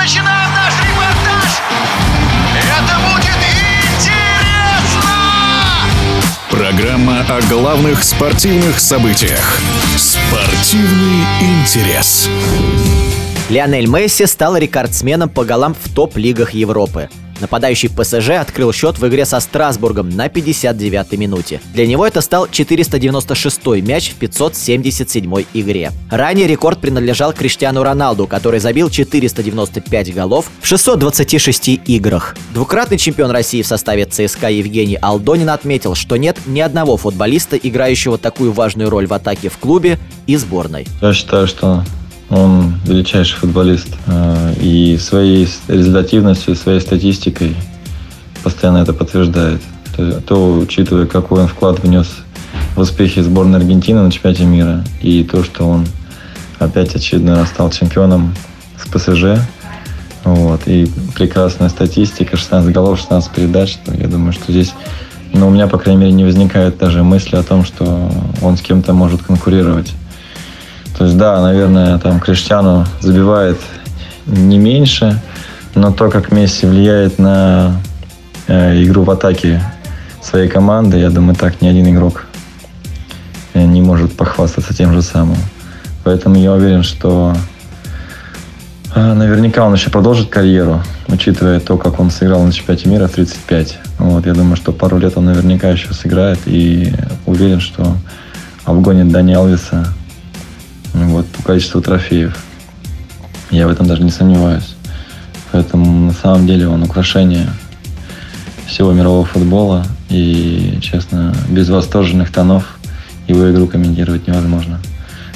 начинаем наш репортаж. Это будет интересно! Программа о главных спортивных событиях. Спортивный интерес. Лионель Месси стал рекордсменом по голам в топ-лигах Европы. Нападающий ПСЖ открыл счет в игре со Страсбургом на 59-й минуте. Для него это стал 496-й мяч в 577-й игре. Ранее рекорд принадлежал Криштиану Роналду, который забил 495 голов в 626 играх. Двукратный чемпион России в составе ЦСКА Евгений Алдонин отметил, что нет ни одного футболиста, играющего такую важную роль в атаке в клубе и сборной. Я считаю, что он величайший футболист. Э, и своей результативностью, своей статистикой постоянно это подтверждает. То, то, учитывая, какой он вклад внес в успехи сборной Аргентины на чемпионате мира, и то, что он опять очередной раз стал чемпионом с ПСЖ, вот, и прекрасная статистика, 16 голов, 16 передач, я думаю, что здесь, ну, у меня, по крайней мере, не возникает даже мысли о том, что он с кем-то может конкурировать. То есть, да, наверное, там Криштиану забивает не меньше, но то, как Месси влияет на э, игру в атаке своей команды, я думаю, так ни один игрок э, не может похвастаться тем же самым. Поэтому я уверен, что э, наверняка он еще продолжит карьеру, учитывая то, как он сыграл на чемпионате мира в 35. Вот, я думаю, что пару лет он наверняка еще сыграет и уверен, что обгонит Дани Алвиса количеству трофеев. Я в этом даже не сомневаюсь. Поэтому на самом деле он украшение всего мирового футбола. И, честно, без восторженных тонов его игру комментировать невозможно.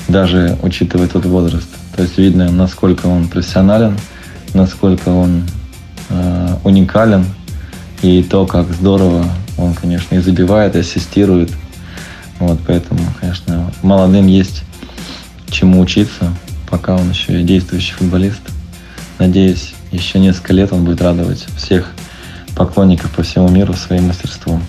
Даже учитывая тот возраст. То есть видно, насколько он профессионален, насколько он э, уникален. И то, как здорово он, конечно, и забивает, и ассистирует. Вот, поэтому, конечно, молодым есть чему учиться, пока он еще и действующий футболист. Надеюсь, еще несколько лет он будет радовать всех поклонников по всему миру своим мастерством.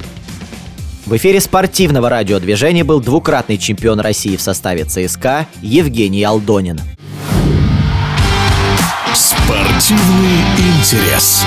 В эфире спортивного радиодвижения был двукратный чемпион России в составе ЦСКА Евгений Алдонин. Спортивный интерес.